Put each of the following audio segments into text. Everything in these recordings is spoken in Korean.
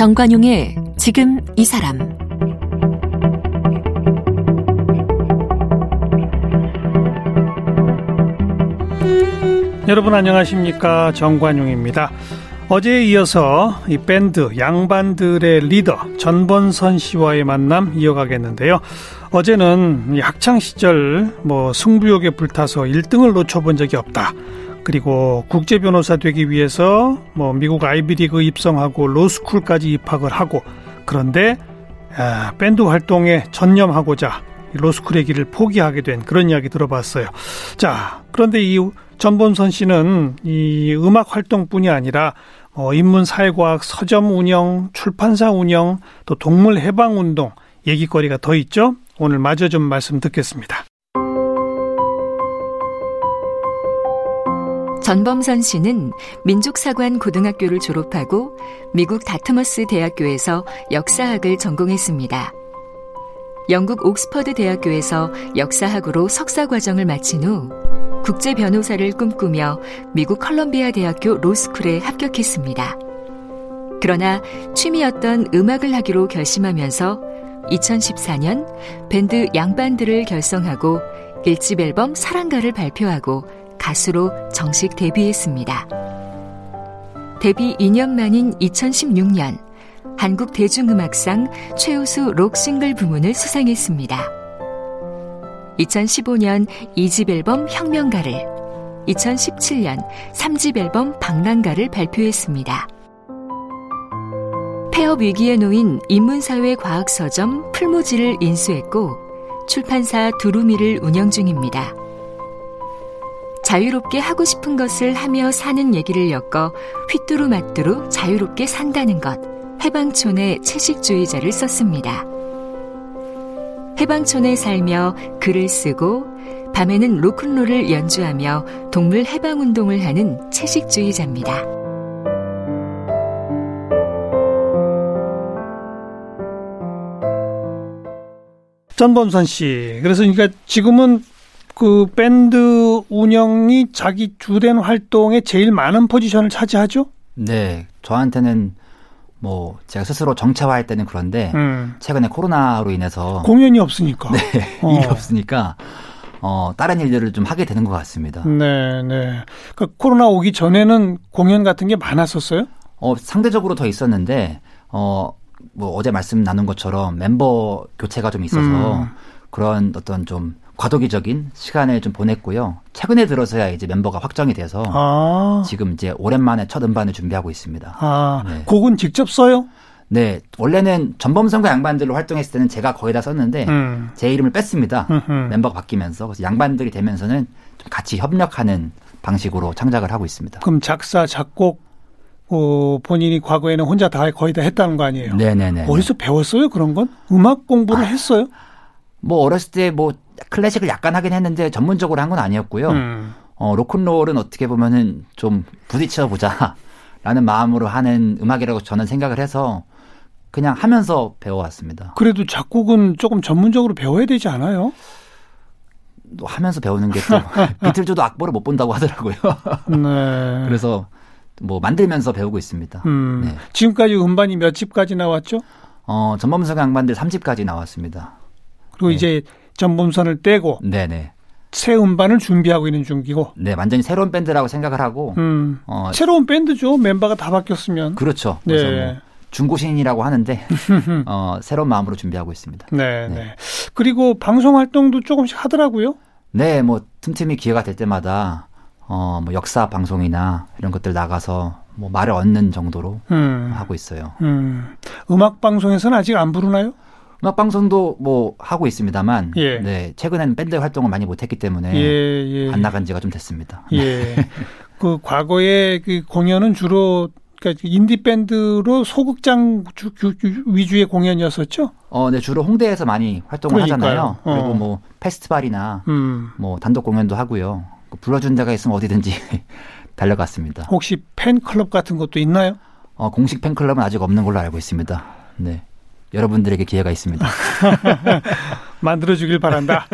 정관용의 지금 이 사람 여러분 안녕하십니까 정관용입니다. 어제에 이어서 이 밴드 양반들의 리더 전본선 씨와의 만남 이어가겠는데요. 어제는 학창 시절 뭐 승부욕에 불타서 1등을 놓쳐본 적이 없다. 그리고 국제 변호사 되기 위해서 뭐 미국 아이비리그 입성하고 로스쿨까지 입학을 하고 그런데 아, 밴드 활동에 전념하고자 로스쿨의 길을 포기하게 된 그런 이야기 들어봤어요. 자, 그런데 이 전본선 씨는 이 음악 활동뿐이 아니라 어, 인문 사회과학 서점 운영, 출판사 운영, 또 동물 해방 운동 얘기거리가 더 있죠. 오늘 마저 좀 말씀 듣겠습니다. 전범선 씨는 민족사관 고등학교를 졸업하고 미국 다트머스 대학교에서 역사학을 전공했습니다. 영국 옥스퍼드 대학교에서 역사학으로 석사 과정을 마친 후 국제 변호사를 꿈꾸며 미국 컬럼비아 대학교 로스쿨에 합격했습니다. 그러나 취미였던 음악을 하기로 결심하면서 2014년 밴드 양반들을 결성하고 1집 앨범 사랑가를 발표하고 가수로 정식 데뷔했습니다. 데뷔 2년 만인 2016년 한국 대중음악상 최우수 록 싱글 부문을 수상했습니다. 2015년 2집 앨범 혁명가를, 2017년 3집 앨범 방랑가를 발표했습니다. 폐업 위기에 놓인 인문사회 과학서점 풀무지를 인수했고 출판사 두루미를 운영 중입니다. 자유롭게 하고 싶은 것을 하며 사는 얘기를 엮어 휘뚜루마뚜루 자유롭게 산다는 것, 해방촌의 채식주의자를 썼습니다. 해방촌에 살며 글을 쓰고 밤에는 로큰롤을 연주하며 동물 해방운동을 하는 채식주의자입니다. 전범선 씨. 그래서 그러니까 지금은 그 밴드 운영이 자기 주된 활동에 제일 많은 포지션을 차지하죠? 네. 저한테는 뭐 제가 스스로 정체화할 때는 그런데 음. 최근에 코로나로 인해서 공연이 없으니까 네, 어. 일이 없으니까 어 다른 일들을 좀 하게 되는 것 같습니다. 네, 네. 그 코로나 오기 전에는 공연 같은 게 많았었어요? 어 상대적으로 더 있었는데 어 뭐 어제 말씀 나눈 것처럼 멤버 교체가 좀 있어서 음. 그런 어떤 좀 과도기적인 시간을 좀 보냈고요. 최근에 들어서야 이제 멤버가 확정이 돼서 아. 지금 이제 오랜만에 첫 음반을 준비하고 있습니다. 아, 네. 곡은 직접 써요? 네, 원래는 전범선과 양반들로 활동했을 때는 제가 거의 다 썼는데 음. 제 이름을 뺐습니다. 음흠. 멤버가 바뀌면서 그래서 양반들이 되면서는 좀 같이 협력하는 방식으로 창작을 하고 있습니다. 그럼 작사, 작곡 어, 본인이 과거에는 혼자 다 거의 다 했다는 거 아니에요? 네네네. 어디서 배웠어요 그런 건? 음악 공부를 아, 했어요? 뭐 어렸을 때 뭐 클래식을 약간 하긴 했는데 전문적으로 한 건 아니었고요. 음. 어, 로큰롤은 어떻게 보면은 좀 부딪혀 보자. 라는 마음으로 하는 음악이라고 저는 생각을 해서 그냥 하면서 배워왔습니다. 그래도 작곡은 조금 전문적으로 배워야 되지 않아요? 하면서 배우는 게 또 비틀즈도 악보를 못 본다고 하더라고요. 네. 그래서 뭐 만들면서 배우고 있습니다. 음. 네. 지금까지 음반이 몇 집까지 나왔죠? 어, 전범석 양반들 3집까지 나왔습니다. 그리고 네. 이제 전범선을 떼고 네네. 새 음반을 준비하고 있는 중이고. 네, 완전히 새로운 밴드라고 생각을 하고. 음, 어, 새로운 밴드죠. 멤버가 다 바뀌었으면. 그렇죠. 그래서 네. 뭐 중고신이라고 하는데 어, 새로운 마음으로 준비하고 있습니다. 네, 네, 네. 그리고 방송 활동도 조금씩 하더라고요. 네, 뭐 틈틈이 기회가 될 때마다 어, 뭐 역사 방송이나 이런 것들 나가서 뭐 말을 얻는 정도로 음. 하고 있어요. 음. 음악 방송에서는 아직 안 부르나요? 음악 방송도 뭐 하고 있습니다만 예. 네 최근에는 밴드 활동을 많이 못했기 때문에 예, 예. 안 나간 지가 좀 됐습니다. 예. 그 과거에 그 공연은 주로 그러니까 인디 밴드로 소극장 위주의 공연이었었죠. 어, 네 주로 홍대에서 많이 활동을 그러니까요. 하잖아요. 어. 그리고 뭐 페스티벌이나 음. 뭐 단독 공연도 하고요. 그 불러준 데가 있으면 어디든지 달려갔습니다. 혹시 팬클럽 같은 것도 있나요? 어, 공식 팬클럽은 아직 없는 걸로 알고 있습니다. 네. 여러분들에게 기회가 있습니다. 만들어 주길 바란다.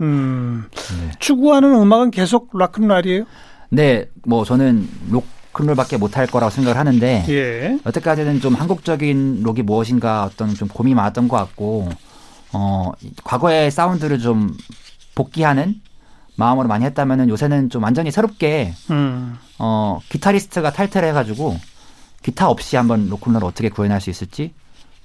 음. 네. 추구하는 음악은 계속 락큰롤이에요? 네, 뭐 저는 록 로큰롤밖에 못할 거라고 생각을 하는데 예. 여태까지는 좀 한국적인 록이 무엇인가 어떤 좀 고민이 많았던 것 같고 어 과거의 사운드를 좀 복귀하는 마음으로 많이 했다면은 요새는 좀 완전히 새롭게 음. 어 기타리스트가 탈퇴를 해가지고 기타 없이 한번 로큰롤을 어떻게 구현할 수 있을지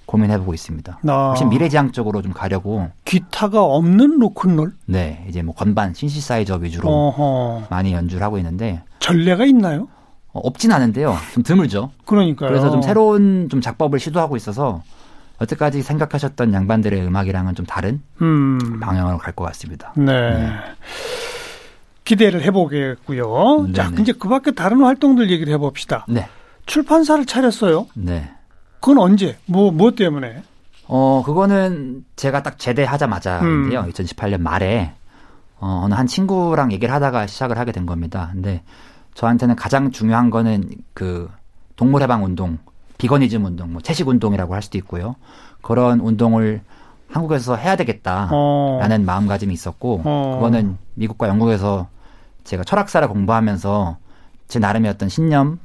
고민해보고 있습니다. 아. 훨씬 미래지향적으로 좀 가려고 기타가 없는 로큰롤? 네 이제 뭐 건반 신시사이저 위주로 어허. 많이 연주를 하고 있는데 전례가 있나요? 어, 없진 않은데요. 좀 드물죠. 그러니까요. 그래서 좀 새로운 좀 작법을 시도하고 있어서 여태까지 생각하셨던 양반들의 음악이랑은 좀 다른 음. 방향으로 갈 것 같습니다. 네. 기대를 해보겠고요. 자, 네네. 이제 그 밖에 다른 활동들 얘기를 해봅시다. 네, 출판사를 차렸어요. 네. 그건 언제? 뭐, 뭐 때문에? 어 그거는 제가 딱 제대하자마자인데요. 음. 2018년 말에 어, 어느 한 친구랑 얘기를 하다가 시작을 하게 된 겁니다. 근데 저한테는 가장 중요한 거는 그 동물 해방 운동, 비거니즘 운동, 뭐 채식 운동이라고 할 수도 있고요. 그런 운동을 한국에서 해야 되겠다. 어. 라는 마음가짐이 있었고 어. 그거는 미국과 영국에서 제가 철학사를 공부하면서 제 나름의 어떤 신념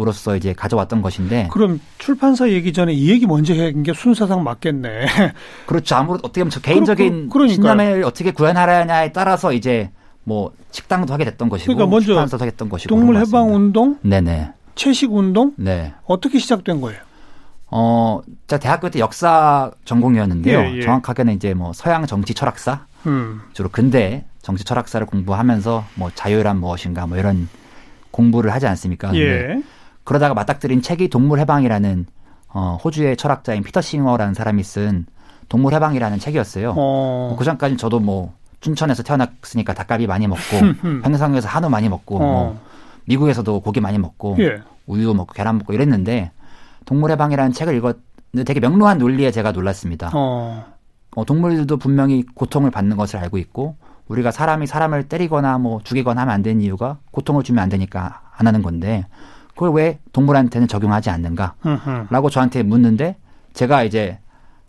으로서 이제 가져왔던 것인데 그럼 출판사 얘기 전에 이 얘기 먼저 해야 게 순서상 맞겠네. 그렇죠 아무래도 어떻게 보면 저 개인적인 그-. 신념을 어떻게 구현하느냐에 따라서 이제 뭐 식당도 하게 됐던 것이고 그러니까 먼저 출판사도 하겠던 것이고 동물 해방. 운동, 네네 채식 운동 네. 어떻게 시작된 거예요? 어, 제가 대학교 때 역사 전공이었는데요. 예, 예. 정확하게는 이제 뭐 서양 정치 철학사 음. 주로 근대 정치 철학사를 공부하면서 뭐 자유란 무엇인가 뭐 이런 공부를 하지 않습니까? 근데 예. 그러다가 맞닥뜨린 책이 동물 해방이라는 어, 호주의 철학자인 피터 싱어라는 사람이 쓴 동물 해방이라는 책이었어요. 어. 그 전까지 저도 뭐 춘천에서 태어났으니까 닭갈비 많이 먹고 음. 횡성에서 한우 많이 먹고 뭐 어. 미국에서도 고기 많이 먹고 예. 우유 먹고 계란 먹고 이랬는데 동물 해방이라는 책을 읽었는데 되게 명료한 논리에 제가 놀랐습니다. 어. 어, 동물들도 분명히 고통을 받는 것을 알고 있고 우리가 사람이 사람을 때리거나 뭐 죽이거나 하면 안 되는 이유가 고통을 주면 안 되니까 안 하는 건데 그걸 왜 동물한테는 적용하지 않는가? 음흠. 라고 저한테 묻는데 제가 이제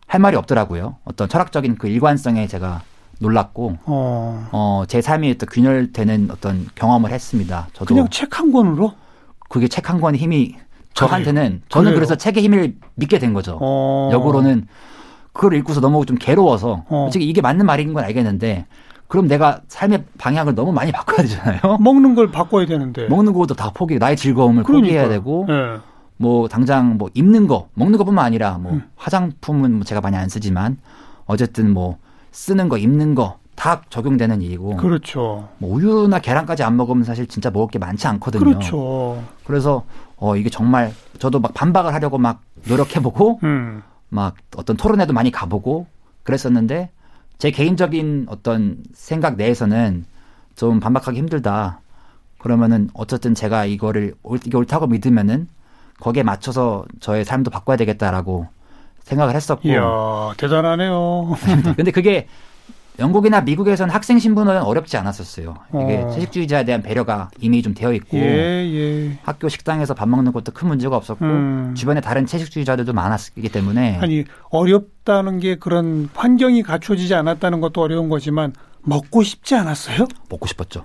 할 말이 없더라고요. 어떤 철학적인 그 일관성에 제가 놀랐고 어. 어, 제 삶이 또 균열되는 어떤 경험을 했습니다. 저도 그냥 책 한 권으로? 그게 책 한 권의 힘이 저한테는 저는 그래요? 그래서 책의 힘을 믿게 된 거죠. 어. 역으로는 그걸 읽고서 너무 좀 괴로워서 어. 솔직히 이게 맞는 말인 건 알겠는데 그럼 내가 삶의 방향을 너무 많이 바꿔야 되잖아요. 먹는 걸 바꿔야 되는데. 먹는 것도 다 포기, 나의 즐거움을 그러니까. 포기해야 되고 예. 뭐 당장 뭐 입는 거, 먹는 것뿐만 아니라 뭐 음. 화장품은 뭐 제가 많이 안 쓰지만 어쨌든 뭐 쓰는 거, 입는 거 다 적용되는 일이고 그렇죠. 뭐 우유나 계란까지 안 먹으면 사실 진짜 먹을 게 많지 않거든요. 그렇죠. 그래서 어 이게 정말 저도 막 반박을 하려고 막 노력해보고 음. 막 어떤 토론회도 많이 가보고 그랬었는데 제 개인적인 어떤 생각 내에서는 좀 반박하기 힘들다. 그러면은 어쨌든 제가 이거를 옳- 이게 옳다고 믿으면은 거기에 맞춰서 저의 삶도 바꿔야 되겠다라고 생각을 했었고. 이야, 대단하네요. 근데 그게 영국이나 미국에서는 학생 신분은 어렵지 않았었어요. 이게 어. 채식주의자에 대한 배려가 이미 좀 되어 있고 예, 예. 학교 식당에서 밥 먹는 것도 큰 문제가 없었고 음. 주변에 다른 채식주의자들도 많았기 때문에 아니, 어렵다는 게 그런 환경이 갖춰지지 않았다는 것도 어려운 거지만 먹고 싶지 않았어요? 먹고 싶었죠.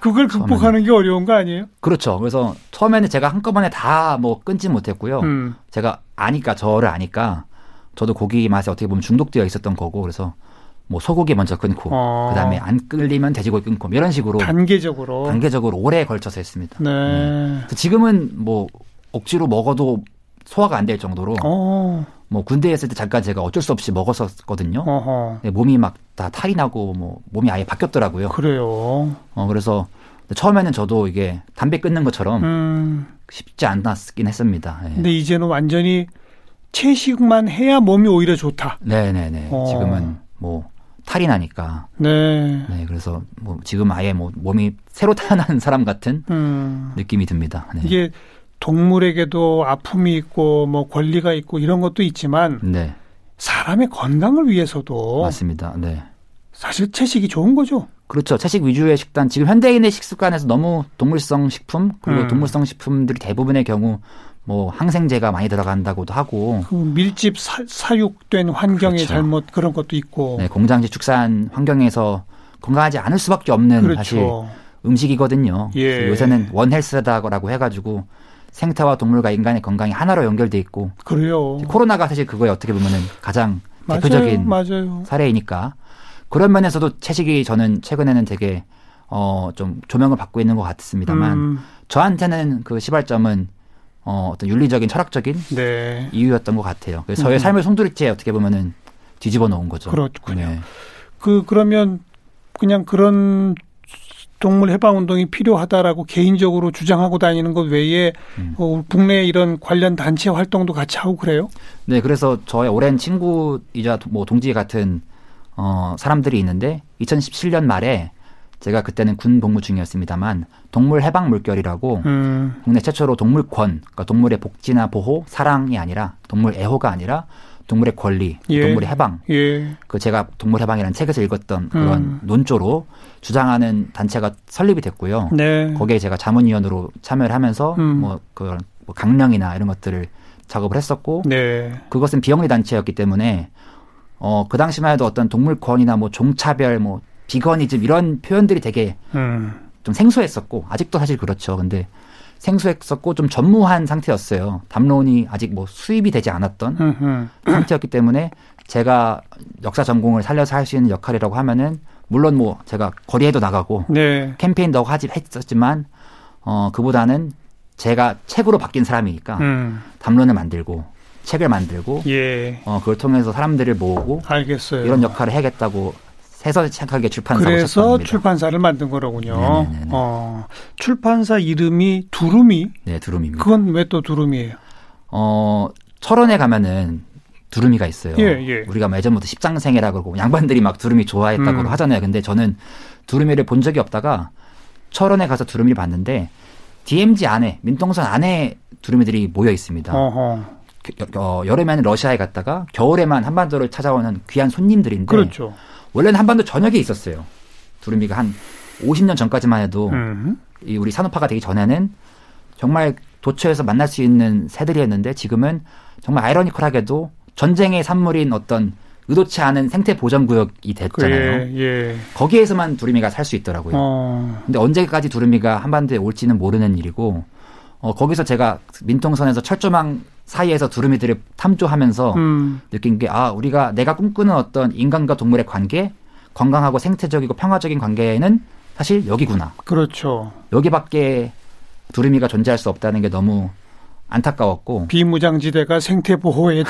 그걸 극복하는 게 어려운 거 아니에요? 그렇죠. 그래서 처음에는 제가 한꺼번에 다 뭐 끊지 못했고요. 음. 제가 아니까 저를 아니까 저도 고기 맛에 어떻게 보면 중독되어 있었던 거고 그래서 뭐 소고기 먼저 끊고 어. 그다음에 안 끌리면 돼지고기 끊고 뭐 이런 식으로 단계적으로. 단계적으로 오래 걸쳐서 했습니다. 네. 그래서 지금은 뭐 억지로 먹어도 소화가 안 될 정도로 어, 뭐 군대에 있을 때 잠깐 제가 어쩔 수 없이 먹었었거든요. 어허. 네, 몸이 막 다 탈이 나고 뭐 몸이 아예 바뀌었더라고요. 그래요. 어 그래서 처음에는 저도 이게 담배 끊는 것처럼 음. 쉽지 않았긴 했습니다. 예. 근데 이제는 완전히 채식만 해야 몸이 오히려 좋다. 네네네. 어. 지금은 뭐 탈이 나니까. 네. 네, 그래서 뭐 지금 아예 뭐 몸이 새로 태어난 사람 같은 음. 느낌이 듭니다. 네. 이게 동물에게도 아픔이 있고 뭐 권리가 있고 이런 것도 있지만 네, 사람의 건강을 위해서도 맞습니다. 네. 사실 채식이 좋은 거죠. 그렇죠. 채식 위주의 식단. 지금 현대인의 식습관에서 너무 동물성 식품 그리고 음. 동물성 식품들이 대부분의 경우 뭐 항생제가 많이 들어간다고도 하고 그 밀집 사, 육된 환경의 그렇죠. 잘못 그런 것도 있고. 네, 공장지 축산 환경에서 건강하지 않을 수밖에 없는 사실 그렇죠. 음식이거든요. 예. 요새는 원헬스다라고 해가지고 생태와 동물과 인간의 건강이 하나로 연결돼 있고 그래요. 코로나가 사실 그거에 어떻게 보면은 가장 맞아요, 대표적인 맞아요. 사례이니까 그런 면에서도 채식이 저는 최근에는 되게 어 좀 조명을 받고 있는 것 같습니다만 음, 저한테는 그 시발점은 어 어떤 윤리적인 철학적인 네. 이유였던 것 같아요. 그래서 저의 음. 삶의 송두리째 어떻게 보면은 뒤집어 놓은 거죠. 그렇군요. 네. 그 그러면 그냥 그런 동물 해방 운동이 필요하다라고 개인적으로 주장하고 다니는 것 외에 음. 어, 국내 이런 관련 단체 활동도 같이 하고 그래요? 네, 그래서 저의 오랜 친구이자 뭐 동지 같은 어 사람들이 있는데 2017년 말에 제가 그때는 군 복무 중이었습니다만 동물 해방 물결이라고 음, 국내 최초로 동물권, 그러니까 동물의 복지나 보호, 사랑이 아니라 동물 애호가 아니라 동물의 권리, 예. 동물의 해방. 예. 그 제가 동물 해방이라는 책에서 읽었던 그런 음. 논조로 주장하는 단체가 설립이 됐고요. 네. 거기에 제가 자문위원으로 참여를 하면서 음. 뭐 그런 뭐 강령이나 이런 것들을 작업을 했었고 네. 그것은 비영리 단체였기 때문에 어 그 당시만 해도 어떤 동물권이나 뭐 종차별 뭐 비거니즘 이런 표현들이 되게 음, 좀 생소했었고 아직도 사실 그렇죠. 근데 생소했었고 좀 전무한 상태였어요. 담론이 아직 뭐 수입이 되지 않았던 음, 음. 상태였기 때문에 제가 역사 전공을 살려서 할 수 있는 역할이라고 하면은 물론 뭐 제가 거리에도 나가고 네. 캠페인도 하지 했었지만 어 그보다는 제가 책으로 바뀐 사람이니까 음, 담론을 만들고 책을 만들고 예. 어 그걸 통해서 사람들을 모으고 알겠어요. 이런 역할을 해야겠다고 세서착하게 출판사고 그래서 시작합니다. 출판사를 만든 거로군요. 네네네네. 어, 출판사 이름이 두루미. 네, 두루미입니다. 그건 왜 또 두루미예요? 어 철원에 가면은 두루미가 있어요. 예, 예. 우리가 뭐 예전부터 십장생이라 그러고 양반들이 막 두루미 좋아했다고 음. 하잖아요. 근데 저는 두루미를 본 적이 없다가 철원에 가서 두루미를 봤는데 DMZ 안에 민동선 안에 두루미들이 모여 있습니다. 어허. 겨- 어, 여름에는 러시아에 갔다가 겨울에만 한반도를 찾아오는 귀한 손님들인데 그렇죠. 원래는 한반도 전역에 있었어요. 두루미가 한 50년 전까지만 해도 음. 이 우리 산업화가 되기 전에는 정말 도처에서 만날 수 있는 새들이었는데 지금은 정말 아이러니컬하게도 전쟁의 산물인 어떤 의도치 않은 생태 보전 구역이 됐잖아요. 예, 예. 거기에서만 두루미가 살 수 있더라고요. 어. 근데 언제까지 두루미가 한반도에 올지는 모르는 일이고 어, 거기서 제가 민통선에서 철조망 사이에서 두루미들을 탐조하면서 음. 느낀 게 아 우리가 내가 꿈꾸는 어떤 인간과 동물의 관계 건강하고 생태적이고 평화적인 관계는 사실 여기구나 그렇죠. 여기밖에 두루미가 존재할 수 없다는 게 너무 안타까웠고 비무장지대가 생태 보호의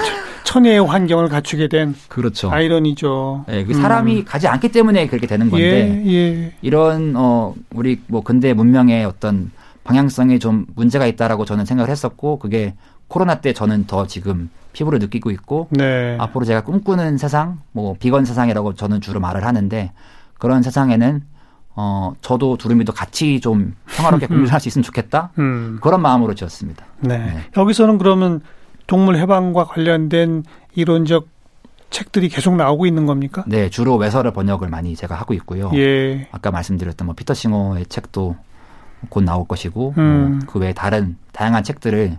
천혜의 환경을 갖추게 된 그렇죠. 아이러니죠. 예, 그 사람이 가지 않기 때문에 그렇게 되는 건데 음. 예, 예. 이런 어 우리 뭐 근대 문명의 어떤 방향성에 좀 문제가 있다라고 저는 생각을 했었고 그게 코로나 때 저는 더 지금 피부로 느끼고 있고 네. 앞으로 제가 꿈꾸는 세상 뭐 비건 세상이라고 저는 주로 말을 하는데 그런 세상에는 어 저도 두루미도 같이 좀 평화롭게 공존할 수 있으면 좋겠다 음. 그런 마음으로 지었습니다. 네. 네. 여기서는 그러면 동물 해방과 관련된 이론적 책들이 계속 나오고 있는 겁니까? 네 주로 외설을 번역을 많이 제가 하고 있고요. 예. 아까 말씀드렸던 뭐 피터 싱어의 책도 곧 나올 것이고 음. 뭐 그 외에 다른 다양한 책들을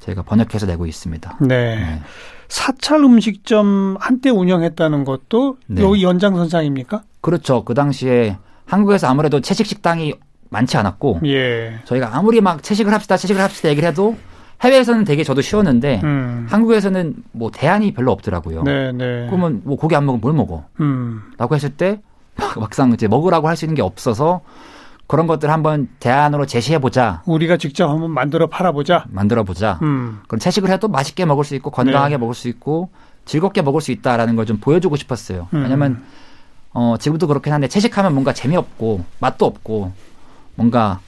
제가 번역해서 내고 있습니다. 네. 네. 사찰 음식점 한때 운영했다는 것도 네. 여기 연장선상입니까? 그렇죠. 그 당시에 한국에서 아무래도 채식 식당이 많지 않았고 예. 저희가 아무리 막 채식을 합시다, 채식을 합시다 얘기를 해도 해외에서는 되게 저도 쉬웠는데 음. 한국에서는 뭐 대안이 별로 없더라고요. 네, 네. 그러면 뭐 고기 안 먹으면 뭘 먹어? 음. 라고 했을 때 막- 막상 이제 먹으라고 할 수 있는 게 없어서 그런 것들 한번 대안으로 제시해 보자. 우리가 직접 한번 만들어 팔아 보자. 만들어 보자. 음. 그럼 채식을 해도 맛있게 먹을 수 있고 건강하게 네. 먹을 수 있고 즐겁게 먹을 수 있다라는 걸 좀 보여주고 싶었어요. 음. 왜냐면 어 지금도 그렇긴 한데 채식하면 뭔가 재미없고 맛도 없고 뭔가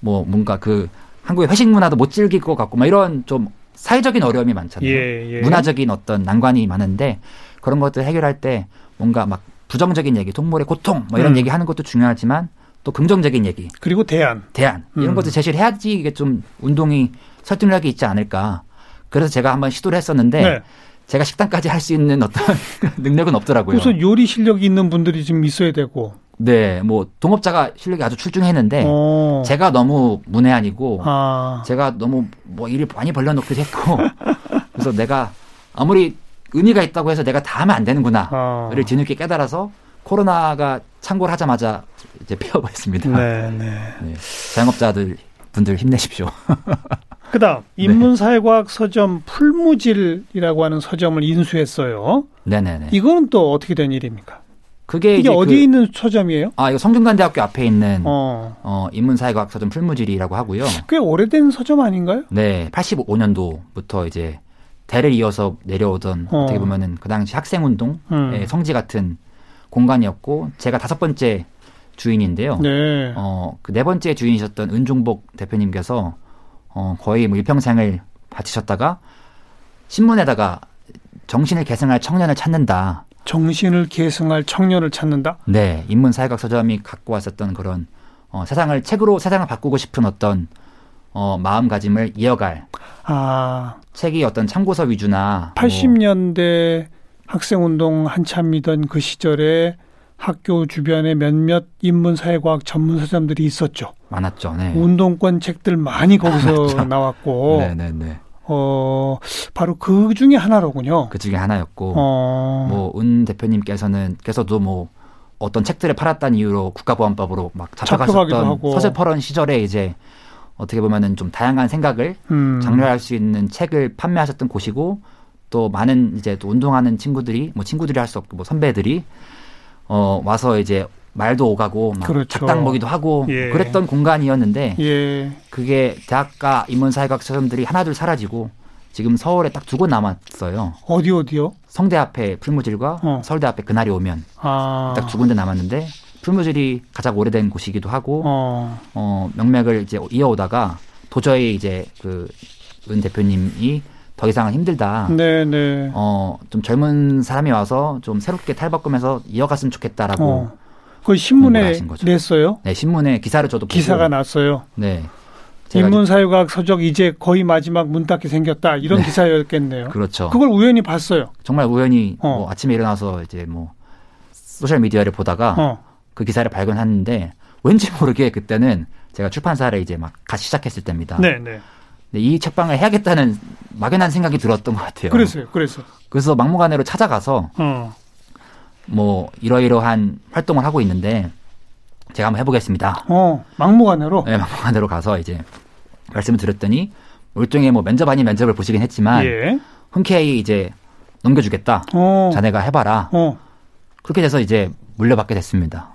뭐 뭔가 그 한국의 회식 문화도 못 즐길 것 같고 막 이런 좀 사회적인 어려움이 많잖아요. 예, 예. 문화적인 어떤 난관이 많은데 그런 것들 해결할 때 뭔가 막 부정적인 얘기, 동물의 고통 뭐 이런 음. 얘기 하는 것도 중요하지만 또 긍정적인 얘기, 그리고 대안. 대안 이런 음. 것들 제시를 해야지 이게 좀 운동이 설득력이 있지 않을까. 그래서 제가 한번 시도를 했었는데 네. 제가 식당까지 할 수 있는 어떤 능력은 없더라고요. 우선 요리 실력이 있는 분들이 좀 있어야 되고. 네, 뭐 동업자가 실력이 아주 출중했는데 어. 제가 너무 문외한이고 아. 제가 너무 뭐 일을 많이 벌려놓기도 했고 그래서 내가 아무리 의미가 있다고 해서 내가 다 하면 안 되는구나를 아. 뒤늦게 깨달아서 코로나가 창궐 하자마자 이제 폐업했습니다. 네, 네. 네. 자영업자들 분들 힘내십시오. 그다음 인문사회과학 서점 풀무질이라고 하는 서점을 인수했어요. 네네네. 이거는 또 어떻게 된 일입니까? 그게 이게 어디에 그, 있는 서점이에요? 아 이거 성균관대학교 앞에 있는 어, 어, 인문사회과학 서점 풀무질이라고 하고요. 꽤 오래된 서점 아닌가요? 네, 85년도부터 이제 대를 이어서 내려오던 어. 어. 떻게 보면은 그 당시 학생운동의 음. 성지 같은 공간이었고 제가 다섯 번째 주인인데요. 네. 어, 그 네 번째 주인이셨던 은종복 대표님께서 어, 거의 뭐 일평생을 바치셨다가 신문에다가 정신을 계승할 청년을 찾는다. 정신을 계승할 청년을 찾는다. 네, 인문 사회학 서점이 갖고 왔었던 그런 어, 세상을 책으로 세상을 바꾸고 싶은 어떤 어, 마음가짐을 이어갈 아, 책이 어떤 참고서 위주나 뭐 80년대 학생운동 한참이던 그 시절에 학교 주변에 몇몇 인문사회과학 전문 서점들이 있었죠. 많았죠. 네. 운동권 책들 많이 거기서 나왔고, 네, 네, 네. 어, 바로 그 중에 하나로군요. 그 중에 하나였고 어, 뭐은 대표님께서는 께서도 뭐 어떤 책들을 팔았다는 이유로 국가보안법으로 막 잡혀가셨던 하고. 서재퍼런 시절에 이제 어떻게 보면은 좀 다양한 생각을 음, 장려할 수 있는 책을 판매하셨던 곳이고 또 많은 이제 또 운동하는 친구들이 뭐 친구들이 할 수 없고 뭐 선배들이 어 와서 이제 말도 오가고 막 그렇죠. 작당 보기도 하고 예. 그랬던 공간이었는데 예, 그게 대학가 인문사회학 서점들이 하나둘 사라지고 지금 서울에 딱 두 곳 남았어요. 어디 어디요? 성대 앞에 풀무질과 어. 서울대 앞에 그날이 오면 아, 딱두 군데 남았는데 풀무질이 가장 오래된 곳이기도 하고 어, 어, 명맥을 이제 이어오다가 도저히 이제 그 은 대표님이 더 이상은 힘들다. 네, 네. 어, 좀 젊은 사람이 와서 좀 새롭게 탈바꿈해서 이어갔으면 좋겠다라고 어, 그 신문에. 냈어요. 네, 신문에 기사를 저도 보고 기사가 났어요. 네. 인문사회과학 서적 이제 거의 마지막 문 닫게 생겼다 이런 네. 기사였겠네요. 그렇죠. 그걸 우연히 봤어요. 정말 우연히 어. 뭐 아침에 일어나서 이제 뭐 소셜 미디어를 보다가 어, 그 기사를 발견했는데 왠지 모르게 그때는 제가 출판사를 이제 막 같이 시작했을 때입니다. 네, 네. 근데 이 책방을 해야겠다는 막연한 생각이 들었던 것 같아요. 그랬어요, 그래서. 그래서 막무가내로 찾아가서 어, 뭐 이러이러한 활동을 하고 있는데 제가 한번 해보겠습니다. 어, 막무가내로. 네, 막무가내로 가서 이제 말씀을 드렸더니 일종의 뭐 면접 아닌 면접을 보시긴 했지만 예. 흔쾌히 이제 넘겨주겠다. 어, 자네가 해봐라. 어, 그렇게 돼서 이제 물려받게 됐습니다.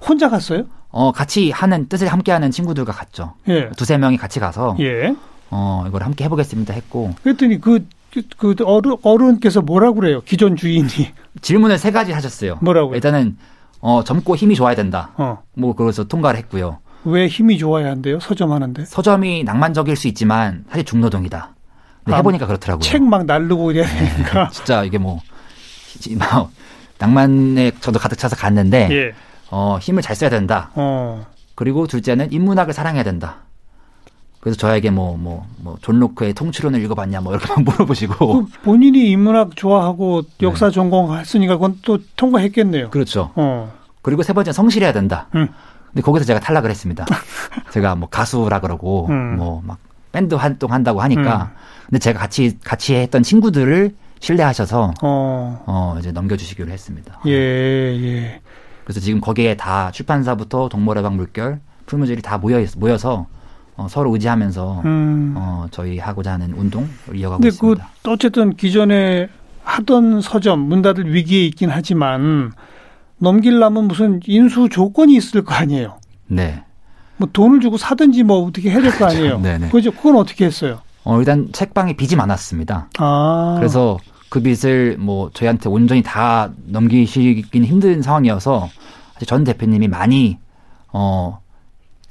혼자 갔어요? 어, 같이 하는, 뜻을 함께 하는 친구들과 갔죠. 예. 두세 명이 같이 가서, 예. 어, 이걸 함께 해보겠습니다 했고, 그랬더니 그, 그, 그 어른, 어른께서 뭐라고 그래요? 기존 주인이. 질문을 세 가지 하셨어요. 뭐라고요? 일단은, 어, 젊고 힘이 좋아야 된다. 어. 뭐, 그래서 통과를 했고요. 왜 힘이 좋아야 한대요? 서점 하는데. 서점이 낭만적일 수 있지만, 사실 중노동이다. 근데 아, 해보니까 그렇더라고요. 책 막 날르고 이래야 되니까. 진짜 이게 뭐, 이- 뭐, 낭만에 저도 가득 차서 갔는데, 예. 어, 힘을 잘 써야 된다. 어. 그리고 둘째는 인문학을 사랑해야 된다. 그래서 저에게 뭐, 뭐, 뭐, 존 로크의 통치론을 읽어봤냐, 뭐, 이렇게 막 물어보시고. 그 본인이 인문학 좋아하고 역사 전공했으니까 그건 또 통과했겠네요. 그렇죠. 어. 그리고 세 번째 성실해야 된다. 음. 근데 거기서 제가 탈락을 했습니다. 제가 뭐 가수라 그러고, 음. 뭐, 막, 밴드 활동 한다고 하니까. 근데 제가 같이, 같이 했던 친구들을 신뢰하셔서, 어. 어, 이제 넘겨주시기로 했습니다. 예, 예. 그래서 지금 거기에 다 출판사부터 동물의방 물결, 풀무질이 다 모여, 있- 모여서, 어, 서로 의지하면서, 음. 어, 저희 하고자 하는 운동을 이어가고 근데 있습니다. 그 어쨌든 기존에 하던 서점 문 닫을 위기에 있긴 하지만 넘기려면 무슨 인수 조건이 있을 거 아니에요. 네. 뭐 돈을 주고 사든지 뭐 어떻게 해야 될 거 아니에요. 네네. 그죠? 그건 어떻게 했어요? 어, 일단 책방에 빚이 많았습니다. 아. 그래서 그 빚을 뭐 저희한테 온전히 다 넘기시긴 힘든 상황이어서 사실 전 대표님이 많이 어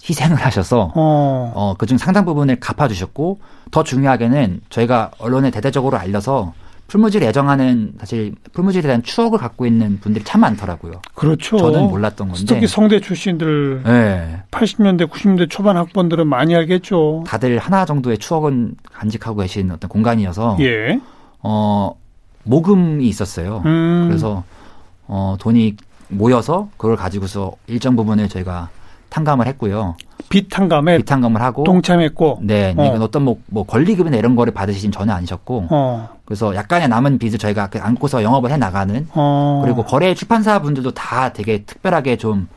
희생을 하셔서 어. 어 그중 상당 부분을 갚아주셨고 더 중요하게는 저희가 언론에 대대적으로 알려서 풀무질 애정하는 사실 풀무질에 대한 추억을 갖고 있는 분들이 참 많더라고요. 그렇죠. 저는 몰랐던 건데. 특히 성대 출신들 네. 80년대 90년대 초반 학번들은 많이 알겠죠. 다들 하나 정도의 추억은 간직하고 계신 어떤 공간이어서 예. 어 모금이 있었어요. 음. 그래서 어 돈이 모여서 그걸 가지고서 일정 부분을 저희가 탕감을 했고요. 비탄감에 비탕감을 하고 동참했고. 네, 어. 이건 어떤 뭐, 뭐 권리금이나 이런 거를 받으시진 전혀 아니셨고 어. 그래서 약간의 남은 빚을 저희가 그 안고서 영업을 해 나가는 어. 그리고 거래 출판사 분들도 다 되게 특별하게 좀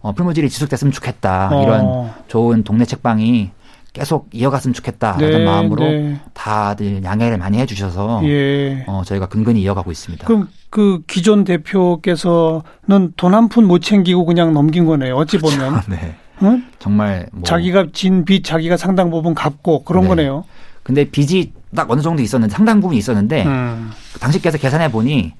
어, 풀무질이 지속됐으면 좋겠다. 어. 이런 좋은 동네 책방이 계속 이어갔으면 좋겠다라는 네, 마음으로 네. 다들 양해를 많이 해주셔서 예. 어, 저희가 근근히 이어가고 있습니다. 그럼 그 기존 대표께서는 돈 한 푼 못 챙기고 그냥 넘긴 거네요. 어찌 보면. 네. 응? 정말 뭐 자기가 진 빚 자기가 상당 부분 갚고 그런 네. 거네요. 근데 빚이 딱 어느 정도 있었는데 상당 부분 있었는데 음. 당시께서 계산해 보니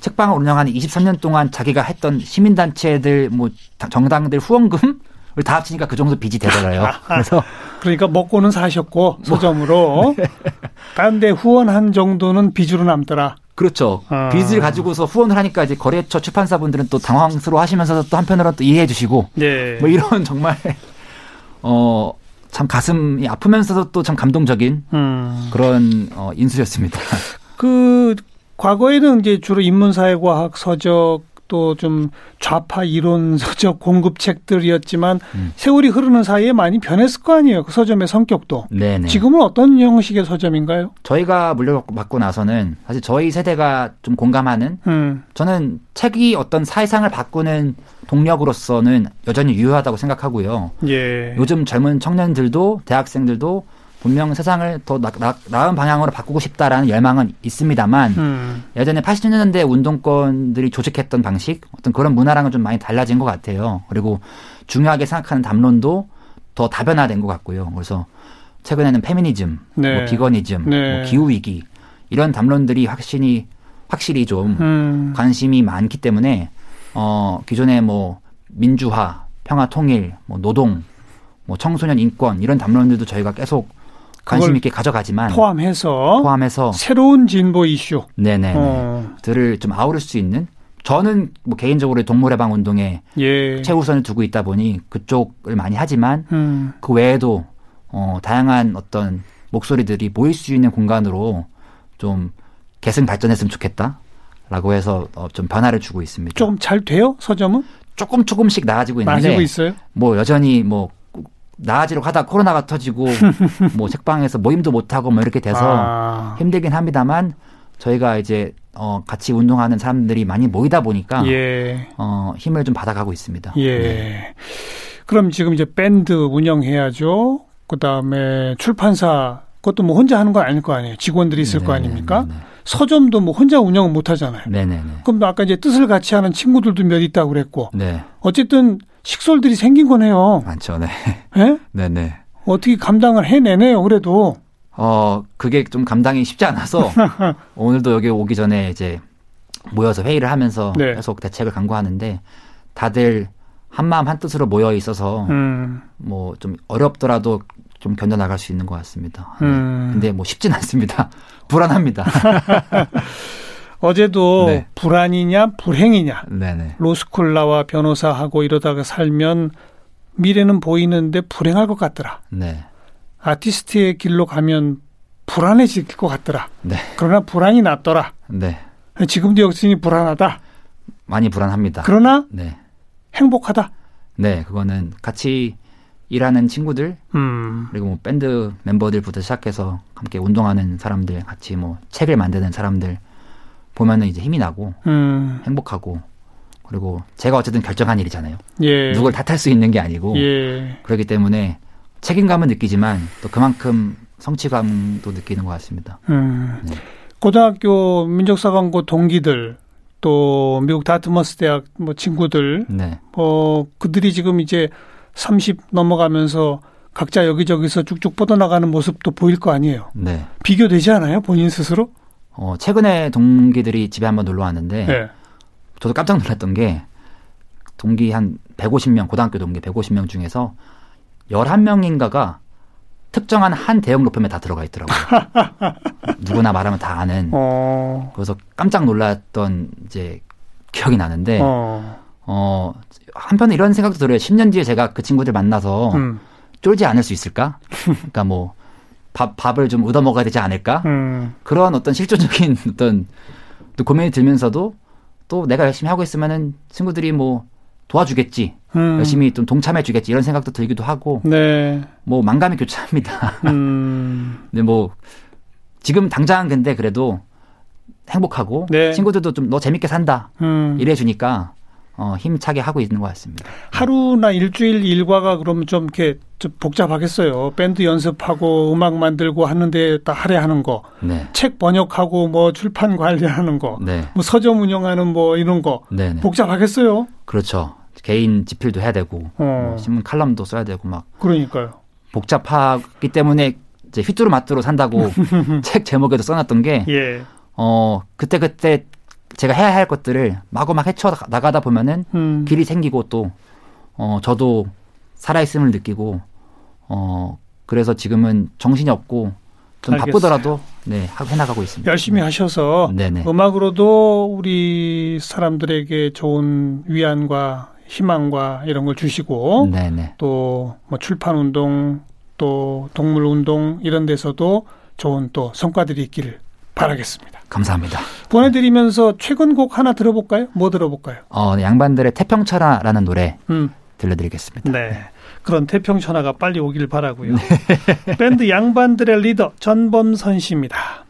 책방을 운영하는 23년 동안 자기가 했던 시민단체들 뭐 정당들 후원금을 다 합치니까 그 정도 빚이 되더라요. 그래서 그러니까 먹고는 사셨고 서점으로 딴데 후원한 정도는 빚으로 남더라. 그렇죠. 아. 빚을 가지고서 후원을 하니까 이제 거래처 출판사분들은 또 당황스러워 하시면서 또 한편으로는 또 이해해 주시고 네. 뭐 이런 정말 어 참 가슴이 아프면서도 또 참 감동적인 음. 그런 어 인수였습니다. 그 과거에는 이제 주로 인문사회과학 서적 또 좀 좌파 이론 서적 공급책들이었지만 음. 세월이 흐르는 사이에 많이 변했을 거 아니에요. 그 서점의 성격도. 네네. 지금은 어떤 형식의 서점인가요? 저희가 물려받고 나서는 사실 저희 세대가 좀 공감하는 음. 저는 책이 어떤 사회상을 바꾸는 동력으로서는 여전히 유효하다고 생각하고요. 예. 요즘 젊은 청년들도 대학생들도 분명 세상을 더 나, 나, 나 은 방향으로 바꾸고 싶다라는 열망은 있습니다만 음. 예전에 80년대 운동권들이 조직했던 방식 어떤 그런 문화랑은 좀 많이 달라진 것 같아요. 그리고 중요하게 생각하는 담론도 더 다변화된 것 같고요. 그래서 최근에는 페미니즘, 네. 뭐 비거니즘, 네. 뭐 기후 위기 이런 담론들이 확실히 확실히 좀 음. 관심이 많기 때문에 어 기존에 뭐 민주화, 평화 통일, 뭐 노동, 뭐 청소년 인권 이런 담론들도 저희가 계속 관심 있게 가져가지만 포함해서 포함해서 새로운 진보 이슈. 네네 어. 들을 좀 아우를 수 있는 저는 뭐 개인적으로 동물해방 운동에 예. 최우선을 두고 있다 보니 그쪽을 많이 하지만 음. 그 외에도 어 다양한 어떤 목소리들이 모일 수 있는 공간으로 좀 계승 발전했으면 좋겠다라고 해서 어, 좀 변화를 주고 있습니다. 조금 잘 돼요? 서점은? 조금 조금씩 나아지고 있는데 나아지고 있어요? 뭐 여전히 뭐 나아지려고 하다 코로나가 터지고 뭐 책방에서 모임도 못 하고 뭐 이렇게 돼서 아. 힘들긴 합니다만 저희가 이제 어 같이 운동하는 사람들이 많이 모이다 보니까 예. 어 힘을 좀 받아가고 있습니다. 예. 네. 그럼 지금 이제 밴드 운영해야죠. 그 다음에 출판사, 그것도 뭐 혼자 하는 건 아닐 거 아니에요. 직원들이 있을 거 네네네. 아닙니까? 서점도 뭐 혼자 운영은 못 하잖아요. 네네네. 그럼 아까 이제 뜻을 같이 하는 친구들도 몇 있다고 그랬고. 네. 어쨌든 식솔들이 생긴 거네요. 많죠. 네. 예? 네네. 어떻게 감당을 해내네요, 그래도. 어, 그게 좀 감당이 쉽지 않아서 오늘도 여기 오기 전에 이제 모여서 회의를 하면서 네. 계속 대책을 강구하는데 다들 한마음 한뜻으로 모여 있어서 음, 뭐좀 어렵더라도 좀 견뎌나갈 수 있는 것 같습니다. 네. 음. 근데 뭐 쉽진 않습니다. 불안합니다. 어제도 네. 불안이냐, 불행이냐. 네네. 로스쿨 나와 변호사하고 이러다가 살면 미래는 보이는데 불행할 것 같더라. 네. 아티스트의 길로 가면 불안해질 것 같더라. 네. 그러나 불안이 낫더라. 네. 지금도 여전히 불안하다. 많이 불안합니다. 그러나 네. 행복하다. 네. 그거는 같이 일하는 친구들 음, 그리고 뭐 밴드 멤버들부터 시작해서 함께 운동하는 사람들 같이 뭐 책을 만드는 사람들 보면은 이제 힘이 나고 음, 행복하고 그리고 제가 어쨌든 결정한 일이잖아요. 예. 누굴 탓할 수 있는 게 아니고 예. 그렇기 때문에 책임감은 느끼지만 또 그만큼 성취감도 느끼는 것 같습니다. 음. 네. 고등학교 민족사관고 동기들 또 미국 다트머스 대학 뭐 친구들 네. 뭐 그들이 지금 이제 30 넘어가면서 각자 여기저기서 쭉쭉 뻗어나가는 모습도 보일 거 아니에요. 네. 비교되지 않아요? 본인 스스로? 어, 최근에 동기들이 집에 한번 놀러 왔는데 네. 저도 깜짝 놀랐던 게 동기 한 150명, 고등학교 동기 150명 중에서 11명인가가 특정한 한 대형 로펌에 다 들어가 있더라고요. 누구나 말하면 다 아는. 어. 그래서 깜짝 놀랐던 이제 기억이 나는데 어, 어. 한편에 이런 생각도 들어요. 10년 뒤에 제가 그 친구들 만나서 음. 쫄지 않을 수 있을까? 그러니까 뭐 밥, 밥을 좀 얻어 먹어야 되지 않을까? 음. 그런 어떤 실존적인 어떤 또 고민이 들면서도 또 내가 열심히 하고 있으면은 친구들이 뭐 도와주겠지. 음. 열심히 좀 동참해 주겠지. 이런 생각도 들기도 하고 네. 뭐 만감이 교차합니다. 음. 근데 뭐 지금 당장 근데 그래도 행복하고 네. 친구들도 좀 너 재밌게 산다. 음. 이래 주니까 어, 힘차게 하고 있는 것 같습니다. 하루나 일주일 일과가 그러면 좀 이렇게 좀 복잡하겠어요. 밴드 연습하고 음악 만들고 하는데 다 할애하는 거, 네. 책 번역하고 뭐 출판 관리하는 거, 네. 뭐 서점 운영하는 뭐 이런 거 네. 네. 복잡하겠어요. 그렇죠. 개인 지필도 해야 되고 어. 뭐 신문 칼럼도 써야 되고 막 그러니까요. 복잡하기 때문에 이제 휘뚜루마뚜루 산다고 책 제목에도 써놨던 게 예. 어, 그때 그때 제가 해야 할 것들을 마구 막 헤쳐 나가다 보면은 음. 길이 생기고 또 어, 저도 살아있음을 느끼고 어, 그래서 지금은 정신이 없고 좀 알겠어요. 바쁘더라도 네, 하고 해나가고 있습니다. 열심히 하셔서 네네. 음악으로도 우리 사람들에게 좋은 위안과 희망과 이런 걸 주시고 네네. 또뭐 출판 운동 또 동물 운동 이런 데서도 좋은 또 성과들이 있기를 바라겠습니다. 감사합니다. 보내드리면서 최근 곡 하나 들어볼까요? 뭐 들어볼까요? 어, 네, 양반들의 태평천하라는 노래 음, 들려드리겠습니다. 네. 그런 태평천하가 빨리 오길 바라고요. 밴드 양반들의 리더 전범선 씨입니다.